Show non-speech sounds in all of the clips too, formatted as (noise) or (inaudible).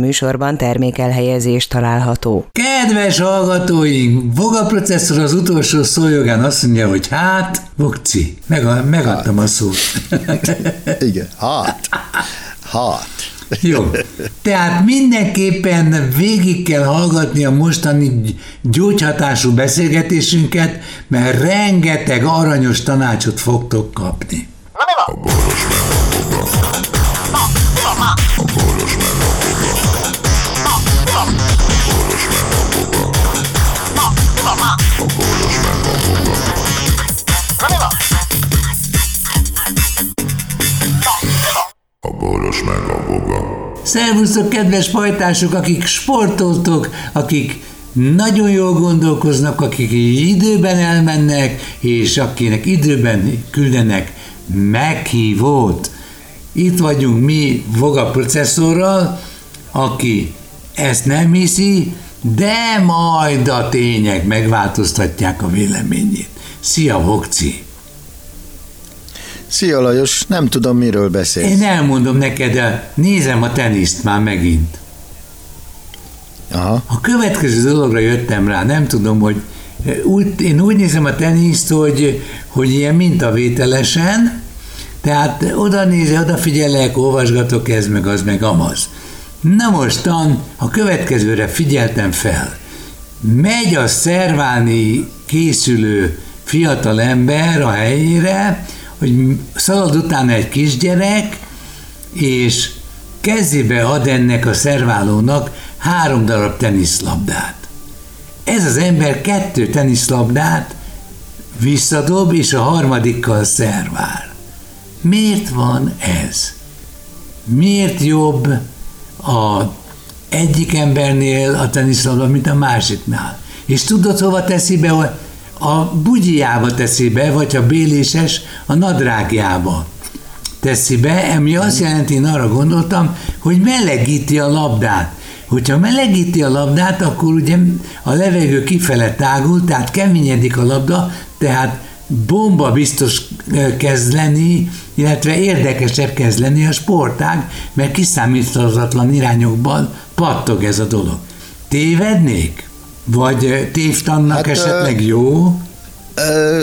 műsorban termékelhelyezés található. Kedves hallgatóink, Voga processzor az utolsó szójogán azt mondja, hogy hát, Vokci, meg, megadtam hát. a szót. (laughs) Igen, hát, hát. Jó. Tehát mindenképpen végig kell hallgatni a mostani gyógyhatású beszélgetésünket, mert rengeteg aranyos tanácsot fogtok kapni. A boros a boros Szervusztok, kedves pajtások, akik sportoltok, akik nagyon jól gondolkoznak, akik időben elmennek, és akinek időben küldenek meghívót. Itt vagyunk mi Voga processzorral, aki ezt nem hiszi, de majd a tények megváltoztatják a véleményét. Szia, Vokci! Szia Lajos, nem tudom miről beszélsz. Én elmondom neked, de nézem a teniszt már megint. Aha. A következő dologra jöttem rá, nem tudom, hogy úgy, én úgy nézem a teniszt, hogy, hogy ilyen mintavételesen, tehát oda nézek, odafigyelek, olvasgatok, ez meg az meg amaz. Na mostan a következőre figyeltem fel. Megy a szerválni készülő fiatal ember a helyére, hogy szalad utána egy kisgyerek, és kezébe ad ennek a szerválónak három darab teniszlabdát. Ez az ember kettő teniszlabdát visszadob, és a harmadikkal szervál. Miért van ez? Miért jobb a egyik embernél a teniszlabda, mint a másiknál? És tudod, hova teszi be a bugyjába teszi be, vagy a béléses a nadrágjába teszi be, ami azt jelenti, én arra gondoltam, hogy melegíti a labdát. Hogyha melegíti a labdát, akkor ugye a levegő kifele tágul, tehát keményedik a labda, tehát bomba biztos kezd lenni, illetve érdekesebb kezd lenni a sportág, mert kiszámíthatatlan irányokban pattog ez a dolog. Tévednék? Vagy tévtannak hát, esetleg jó? Ö,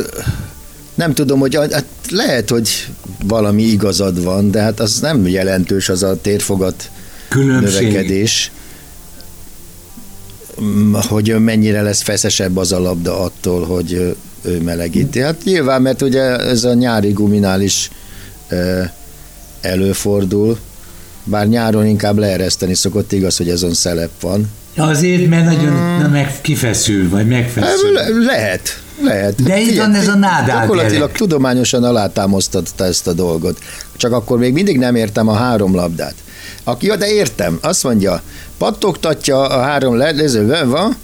nem tudom, hogy hát lehet, hogy valami igazad van, de hát az nem jelentős az a térfogat Különbség. növekedés, hogy mennyire lesz feszesebb az a labda attól, hogy ő melegíti. Hát nyilván, mert ugye ez a nyári guminál is előfordul, bár nyáron inkább leereszteni szokott, igaz, hogy azon szelep van. Azért, mert nagyon hmm. meg kifeszül, vagy megfeszül. Le, lehet, lehet. De itt van ez a nádál Gyakorlatilag gyerek. tudományosan alátámasztotta ezt a dolgot. Csak akkor még mindig nem értem a három labdát. Aki, ja, de értem, azt mondja, pattogtatja a három lezőben van,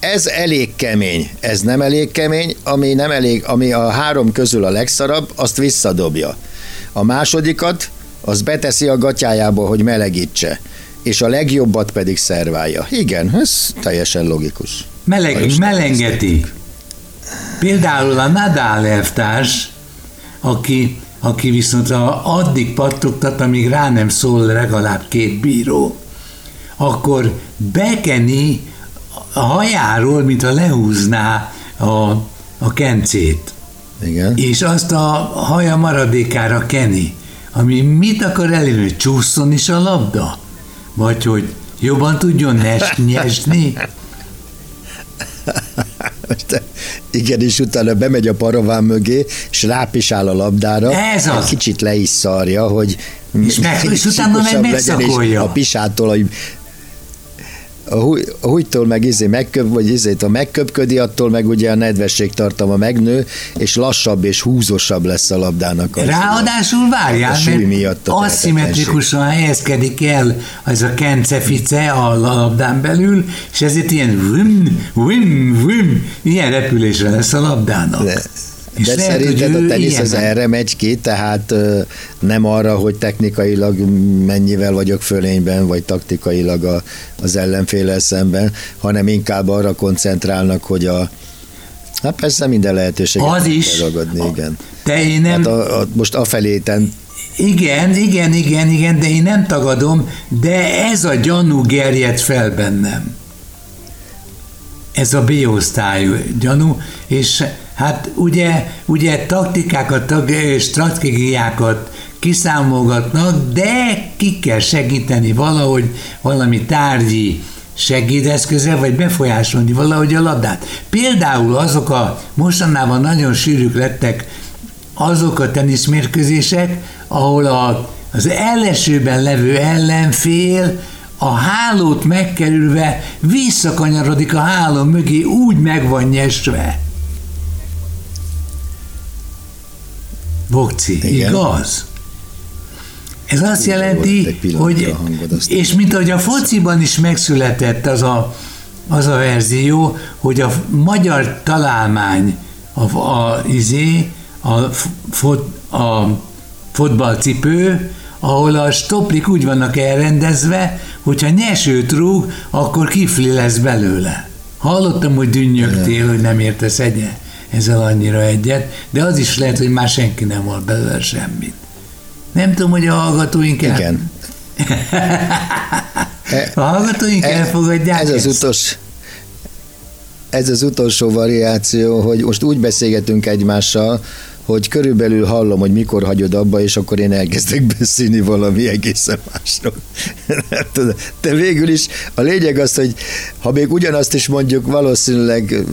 ez elég kemény, ez nem elég kemény, ami, nem elég, ami a három közül a legszarabb, azt visszadobja. A másodikat, az beteszi a gatyájába, hogy melegítse és a legjobbat pedig szerválja. Igen, ez teljesen logikus. Meleg, melengeti. Például a Nadal elvtárs, aki, aki viszont a, addig pattogtat, amíg rá nem szól legalább két bíró, akkor bekeni a hajáról, mint a lehúzná a, a kencét. Igen. És azt a haja maradékára keni. Ami mit akar elérni, hogy csúszson is a labda? Vagy hogy jobban tudjon nes- nyesni? Igen, és utána bemegy a paraván mögé, és rápisál a labdára. Ez az. Kicsit le is szarja, hogy és, meg, és utána meg megszakolja. A pisától, hogy a, húj, a hújtól meg izé megköp, vagy izét, a megköpködi, attól meg ugye a nedvesség tartama megnő, és lassabb és húzósabb lesz a labdának. Az Ráadásul várjál, a mert miatt a aszimmetrikusan helyezkedik el az a kencefice a labdán belül, és ezért ilyen vim, vim, vim, ilyen repülésre lesz a labdának. De és De lehet, szerinted a tenisz az erre megy ki, tehát nem arra, hogy technikailag mennyivel vagyok fölényben, vagy taktikailag a, az ellenféle szemben, hanem inkább arra koncentrálnak, hogy a Hát persze minden lehetőséget az is. ragadni, igen. Te én nem... Hát a, a, most afelé ten, Igen, igen, igen, igen, de én nem tagadom, de ez a gyanú gerjed fel bennem. Ez a B-osztályú gyanú, és hát ugye, ugye taktikákat, stratégiákat kiszámolgatnak, de ki kell segíteni valahogy valami tárgyi segédeszköze, vagy befolyásolni valahogy a labdát. Például azok a mostanában nagyon sűrűk lettek azok a teniszmérkőzések, ahol a, az ellesőben levő ellenfél a hálót megkerülve visszakanyarodik a háló mögé, úgy meg van nyesve. Bokci, Igen. igaz? Ez azt Úgy jelenti, hogy, és mint ahogy a fociban is megszületett az a, az a verzió, hogy a magyar találmány, a, a, izé, a, fot, a fotballcipő, ahol a stoplik úgy vannak elrendezve, hogyha nyesőt rúg, akkor kifli lesz belőle. Hallottam, hogy dünnyögtél, hogy nem értesz egye, ezzel annyira egyet, de az is lehet, hogy már senki nem volt belőle semmit. Nem tudom, hogy a hallgatóink el... Igen. (laughs) a hallgatóink e, elfogadják Ez az utolsó, ez az utolsó variáció, hogy most úgy beszélgetünk egymással, hogy körülbelül hallom, hogy mikor hagyod abba, és akkor én elkezdek beszélni valami egészen másról. (laughs) De végül is a lényeg az, hogy ha még ugyanazt is mondjuk, valószínűleg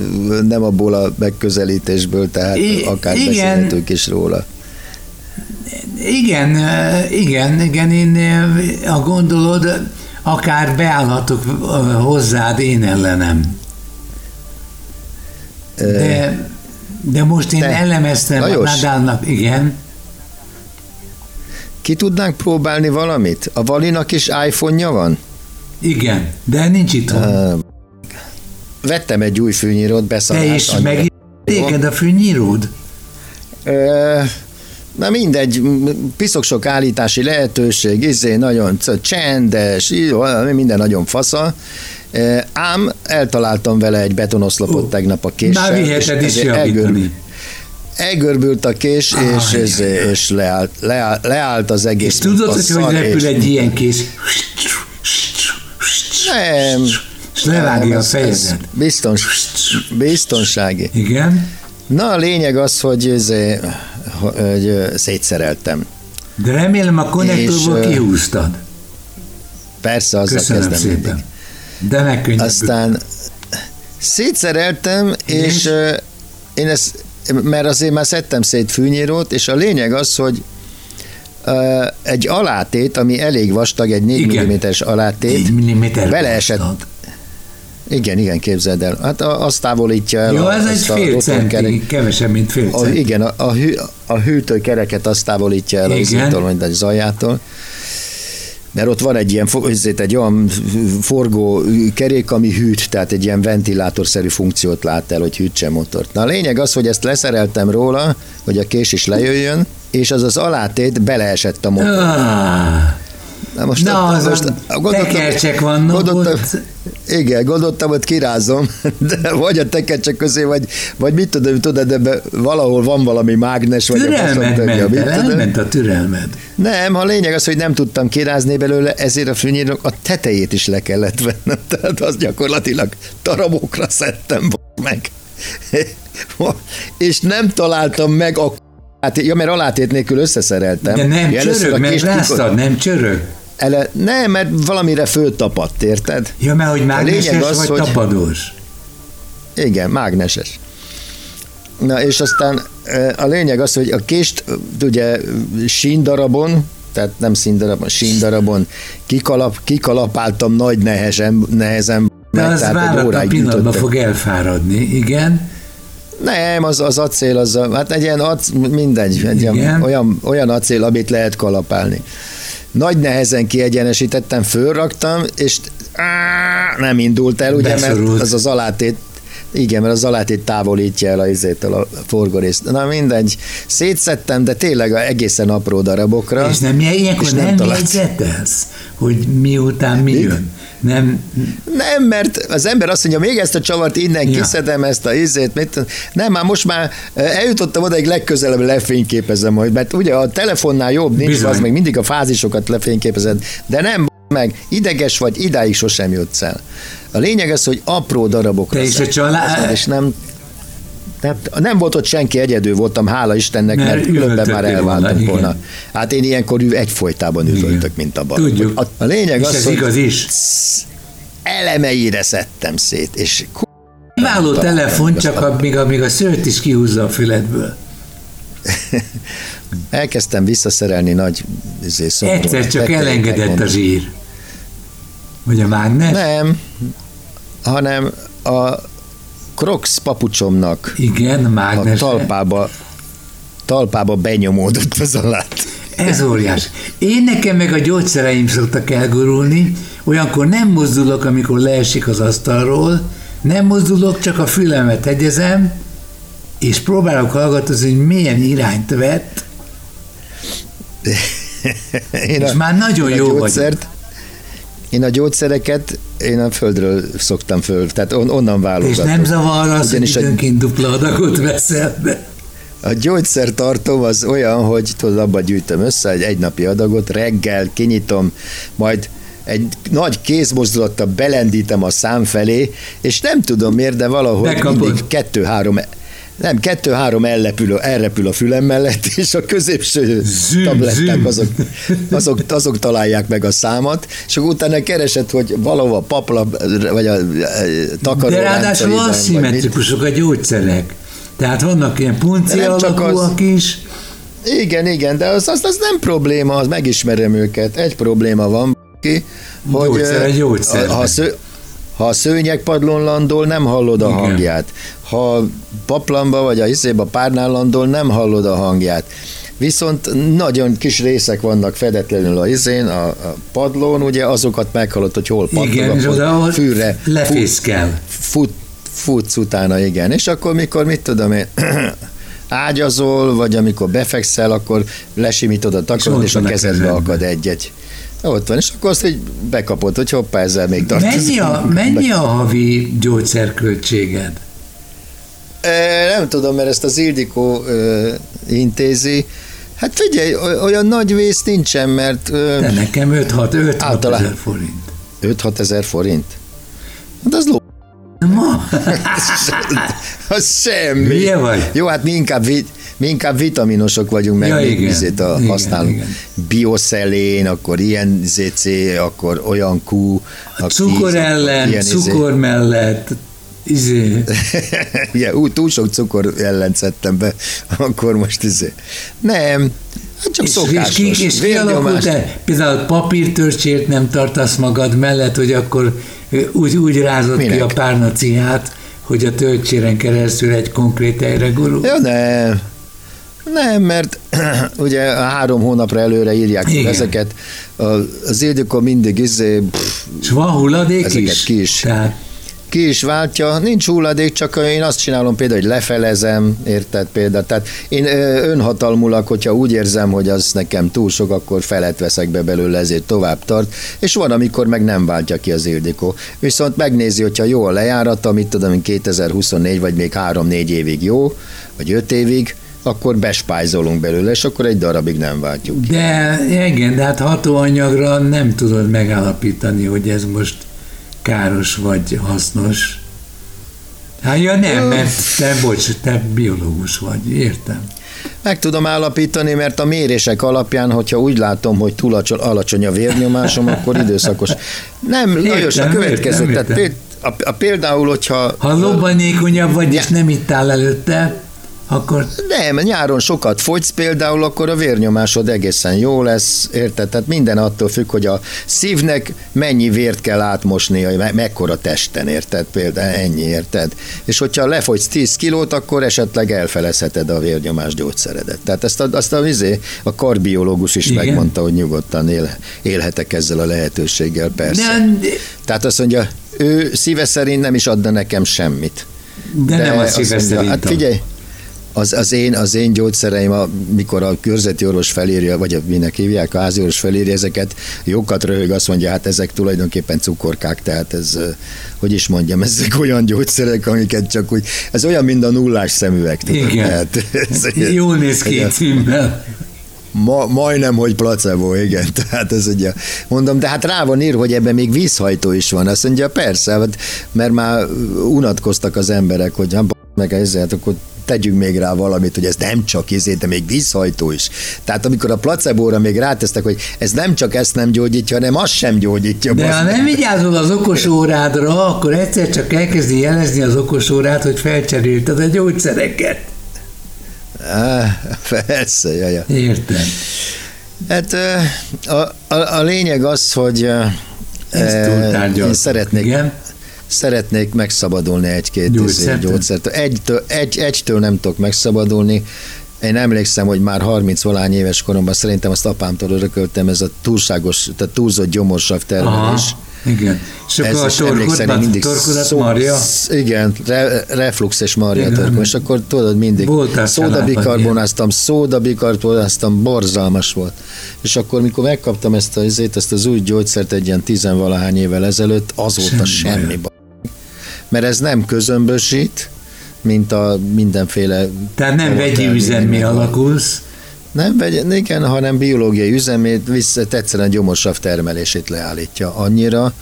nem abból a megközelítésből, tehát I- akár igen. beszélhetünk is róla. Igen, igen, igen, én a gondolod, akár beállhatok hozzád én ellenem. De, de most én Te, elemeztem Lajos, a Nadalnak, igen. Ki tudnánk próbálni valamit? A Valinak is iPhone-ja van? Igen, de nincs itt. Uh, vettem egy új fűnyírót, beszarás. Te is meg téged a fűnyíród? Uh, Na mindegy, piszok sok állítási lehetőség, izé nagyon csendes, minden nagyon fasza. Ám eltaláltam vele egy betonoszlopot uh, tegnap a késsel. Már viheted is javítani. Elgörbült a kés, ah, és, és, és leállt, leállt, leállt az egész. És tudod, hogy hogy repül egy ilyen kés? Nem. És levágja a fejedet. Biztons, biztonsági. Igen. Na, a lényeg az, hogy, ez, hogy szétszereltem. De remélem a konnektorból kihúztad. Persze, azzal Köszönöm kezdem szépen. mindig. De megkönnyebbül. Aztán szétszereltem, és, és én ezt, mert azért már szedtem szét fűnyírót, és a lényeg az, hogy egy alátét, ami elég vastag, egy 4 mm-es alátét, 4 mm beleesett, igen, igen, képzeld el. Hát azt távolítja el. Jó, a, ez egy fél centi, kevesebb, mint fél centi. A, igen, a, a, hű, a hűtőkereket azt távolítja el igen. az vagy a zajától mert ott van egy ilyen egy olyan forgó kerék, ami hűt, tehát egy ilyen ventilátorszerű funkciót lát el, hogy hűtse motort. Na a lényeg az, hogy ezt leszereltem róla, hogy a kés is lejöjjön, és az az alátét beleesett a motor. Na most, Na, ott, az most gondoltam, tekercsek vannak gondoltam, ott. Igen, gondoltam, hogy kirázom, (laughs) de vagy a tekercsek közé, vagy, vagy mit tudom, tudod, ebbe valahol van valami mágnes, vagy türelmed a ment, mit elment a türelmed. Nem, a lényeg az, hogy nem tudtam kirázni belőle, ezért a fűnyírnak a tetejét is le kellett vennem, (laughs) tehát az gyakorlatilag darabokra szedtem meg. (laughs) És nem találtam meg a Hát, ja, mert alátét nélkül összeszereltem. De nem ja, csörög, mert ráztad, nem csörög. Ele, nem, mert valamire föltapadt, érted? Ja, mert hogy mágneses az, vagy hogy, tapadós? Igen, mágneses. Na, és aztán a lényeg az, hogy a kést ugye síndarabon, tehát nem színdarabon, síndarabon kikalap, kikalapáltam nagy nehezen, nehezen. De meg, az tehát óráig pillanatban fog elfáradni, igen. Nem, az, az acél, az, hát egy ilyen ac, mindegy, egy ilyen, olyan, olyan acél, amit lehet kalapálni. Nagy nehezen kiegyenesítettem, fölraktam, és á, nem indult el, ugye, Beszorult. mert az az alátét Igen, mert az alátét távolítja el a izétől a forgorészt. Na mindegy, szétszettem, de tényleg egészen apró darabokra. És nem, ilyenkor és nem, nem talált... jegyzetelsz, hogy miután mi jön? Nem. Nem, mert az ember azt mondja, még ezt a csavart innen ja. kiszedem, ezt a izét, mit, nem, már most már eljutottam odaig legközelebb lefényképezem majd, mert ugye a telefonnál jobb nincs, Bizony. az meg mindig a fázisokat lefényképezed, de nem meg, ideges vagy, idáig sosem jutsz el. A lényeg az, hogy apró darabokra Te is a család... És nem, nem, nem volt ott senki, egyedül voltam, hála Istennek, mert, mert különben már elváltam volna. volna. Hát én ilyenkor egyfolytában üvöltök, mint a bal. Tudjuk. A, a lényeg és az, ez hogy igaz is. elemeire szedtem szét, és Kiváló telefon, csak a, még, a, szőt is kihúzza a füledből. (laughs) Elkezdtem visszaszerelni nagy izé, Egyszer csak elengedett a zsír. Vagy a mágnes? Nem, hanem a Crocs papucsomnak Igen, a, mágnes. a talpába, talpába benyomódott az alát. Ez óriás. Én nekem meg a gyógyszereim szoktak elgurulni, olyankor nem mozdulok, amikor leesik az asztalról, nem mozdulok, csak a fülemet egyezem, és próbálok hallgatozni, hogy milyen irányt vett, én és a, már nagyon jó gyógyszert, vagy. Én a gyógyszereket én a földről szoktam föl, tehát on, onnan válogatok. És nem zavar az, hogy időnként a, dupla adagot veszel be? A gyógyszertartóm az olyan, hogy tudod, abba gyűjtöm össze egy egynapi adagot, reggel kinyitom, majd egy nagy kézmozdulattal belendítem a szám felé, és nem tudom miért, de valahogy Bekapod. mindig kettő-három nem, kettő-három elrepül, elrepül a fülem mellett, (laughs) és a középső züm, tabletták züm. Azok, azok, azok találják meg a számat, és akkor utána keresett, hogy valahol a papla, vagy a, a takaró De ráadásul aszimmetrikusok a gyógyszerek. Tehát vannak ilyen puncia alakúak az, is. Igen, igen, de az, az, az nem probléma, az megismerem őket. Egy probléma van, ki, hogy gyógyszer, gyógyszer. Ha, sző, ha a szőnyegpadlón landol, nem hallod a Igen. hangját. Ha paplamba vagy a hiszébe párnál landol, nem hallod a hangját. Viszont nagyon kis részek vannak fedetlenül a izén, a, a padlón, ugye azokat meghallod, hogy hol pattog, igen, akkor fűre lefészkel. Fut, futsz utána, igen. És akkor mikor, mit tudom én, (clears throat) ágyazol, vagy amikor befekszel, akkor lesimítod a takarót, és, és a kezedbe akad egy-egy ott van, és akkor azt hogy bekapod, hogy hoppá, ezzel még tartozunk. Mennyi a, mennyi a havi gyógyszerköltséged? Nem tudom, mert ezt az Ildikó intézi. Hát figyelj, olyan nagy vész nincsen, mert... De nekem 5-6 ezer forint. 5-6 ezer forint? Hát az ló. Ma? (laughs) az semmi. Milyen vagy? Jó, hát mi inkább, mi inkább vitaminosok vagyunk, meg ja, még igen, vizét a, igen, használunk. Igen. Bioszelén, akkor ilyen ZC, akkor olyan Q. Cukor ellen, ilyen cukor izé. mellett, izé. (laughs) Igen, ú, túl sok cukor ellen szedtem be, akkor most izé. Nem, Hát csak és, szokásos. És, és kialakult -e, például papírtörcsért nem tartasz magad mellett, hogy akkor úgy, úgy rázott Minek? ki a párnaciát, hogy a töltséren keresztül egy konkrét helyre gurul? Ja, nem. Nem, mert (clears throat) ugye három hónapra előre írják Igen. ezeket. Az Ildikó mindig izé... Pff, És van hulladék is? Ki is. Tehát ki is váltja, nincs hulladék, csak én azt csinálom például, hogy lefelezem, érted például, tehát én önhatalmulak, hogyha úgy érzem, hogy az nekem túl sok, akkor felet veszek be belőle, ezért tovább tart, és van, amikor meg nem váltja ki az Ildikó. Viszont megnézi, hogyha jó a lejárata, mit tudom, 2024 vagy még 3-4 évig jó, vagy 5 évig, akkor bespájzolunk belőle, és akkor egy darabig nem váltjuk. De igen, de hát hatóanyagra nem tudod megállapítani, hogy ez most káros vagy hasznos. Hát ja nem, mert te, bocs, te biológus vagy, értem. Meg tudom állapítani, mert a mérések alapján, hogyha úgy látom, hogy túl alacsony a vérnyomásom, akkor időszakos. Nem, Lajos, a következő. Értem, értem. Tehát a, a, például, hogyha... Ha lobbanékonyabb vagy, ja. és nem ittál előtte, akkor... Nem, nyáron sokat fogysz például, akkor a vérnyomásod egészen jó lesz, érted? Tehát minden attól függ, hogy a szívnek mennyi vért kell átmosni, hogy mekkora testen, érted? Például ennyi, érted? És hogyha lefogysz 10 kilót, akkor esetleg elfelezheted a vérnyomás gyógyszeredet. Tehát ezt a, azt a, vizé, a karbiológus is Igen. megmondta, hogy nyugodtan él, élhetek ezzel a lehetőséggel, persze. De... Tehát azt mondja, ő szíve szerint nem is adna nekem semmit De, de nem a szilveszteri Hát figyelj, az, az, én, az én gyógyszereim, mikor a körzeti orvos felírja, vagy minek hívják, a házi orvos felírja ezeket, jókat röhög, azt mondja, hát ezek tulajdonképpen cukorkák, tehát ez, hogy is mondjam, ezek olyan gyógyszerek, amiket csak úgy, ez olyan, mint a nullás szemüveg. Tudod, Igen. Tehát, ez, Jól néz ki címmel. Ma, majdnem, hogy placebo, igen. (laughs) Tehát ez ugye, mondom, de hát rá van ír, hogy ebben még vízhajtó is van. Azt mondja, persze, hát, mert már unatkoztak az emberek, hogy ha meg ezzel, hát akkor tegyünk még rá valamit, hogy ez nem csak izé, de még vízhajtó is. Tehát amikor a placebóra még rátesztek, hogy ez nem csak ezt nem gyógyítja, hanem azt sem gyógyítja. De ha nem vigyázol az okos órádra, akkor egyszer csak elkezdi jelezni az okos órát, hogy felcserélted a gyógyszereket. Á, persze, jaja. Értem. Hát a, a, a lényeg az, hogy Ezt én szeretnék, Igen? Szeretnék megszabadulni egy-két gyógyszertől. gyógyszertől. Egytől, egy, egytől nem tudok megszabadulni. Én emlékszem, hogy már 30 valány éves koromban szerintem azt apámtól örököltem, ez a túlságos, tehát túlzott gyomorsav termelés. Aha igen. És akkor a torkodat, mindig torkodat szó, Marja? Igen, re, reflux és Marja torkom, és akkor tudod mindig szódabikarbonáztam, szódabikarbonáztam, borzalmas volt. És akkor, mikor megkaptam ezt, a, ezt az új gyógyszert egy ilyen tizenvalahány évvel ezelőtt, azóta semmi, semmi baj. Mert ez nem közömbösít, mint a mindenféle... Tehát nem vegyi üzemmi alakulsz, nem vegy, igen, hanem biológiai üzemét, vissza, egyszerűen gyomorsav termelését leállítja annyira,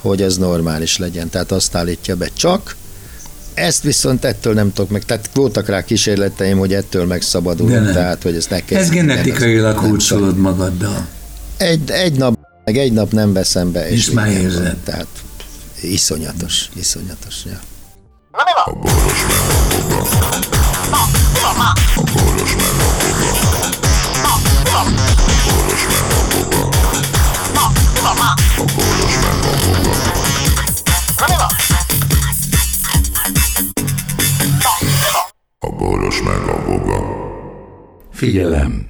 hogy ez normális legyen. Tehát azt állítja be csak, ezt viszont ettől nem tudok meg, tehát voltak rá kísérleteim, hogy ettől megszabadulok, tehát hogy ezt ne kell. Ez genetikailag kulcsolod magaddal. Egy, egy nap, meg egy nap nem veszem be. És, és már érzed. Tehát iszonyatos, iszonyatos. Ja. A boros a boros Figyelem!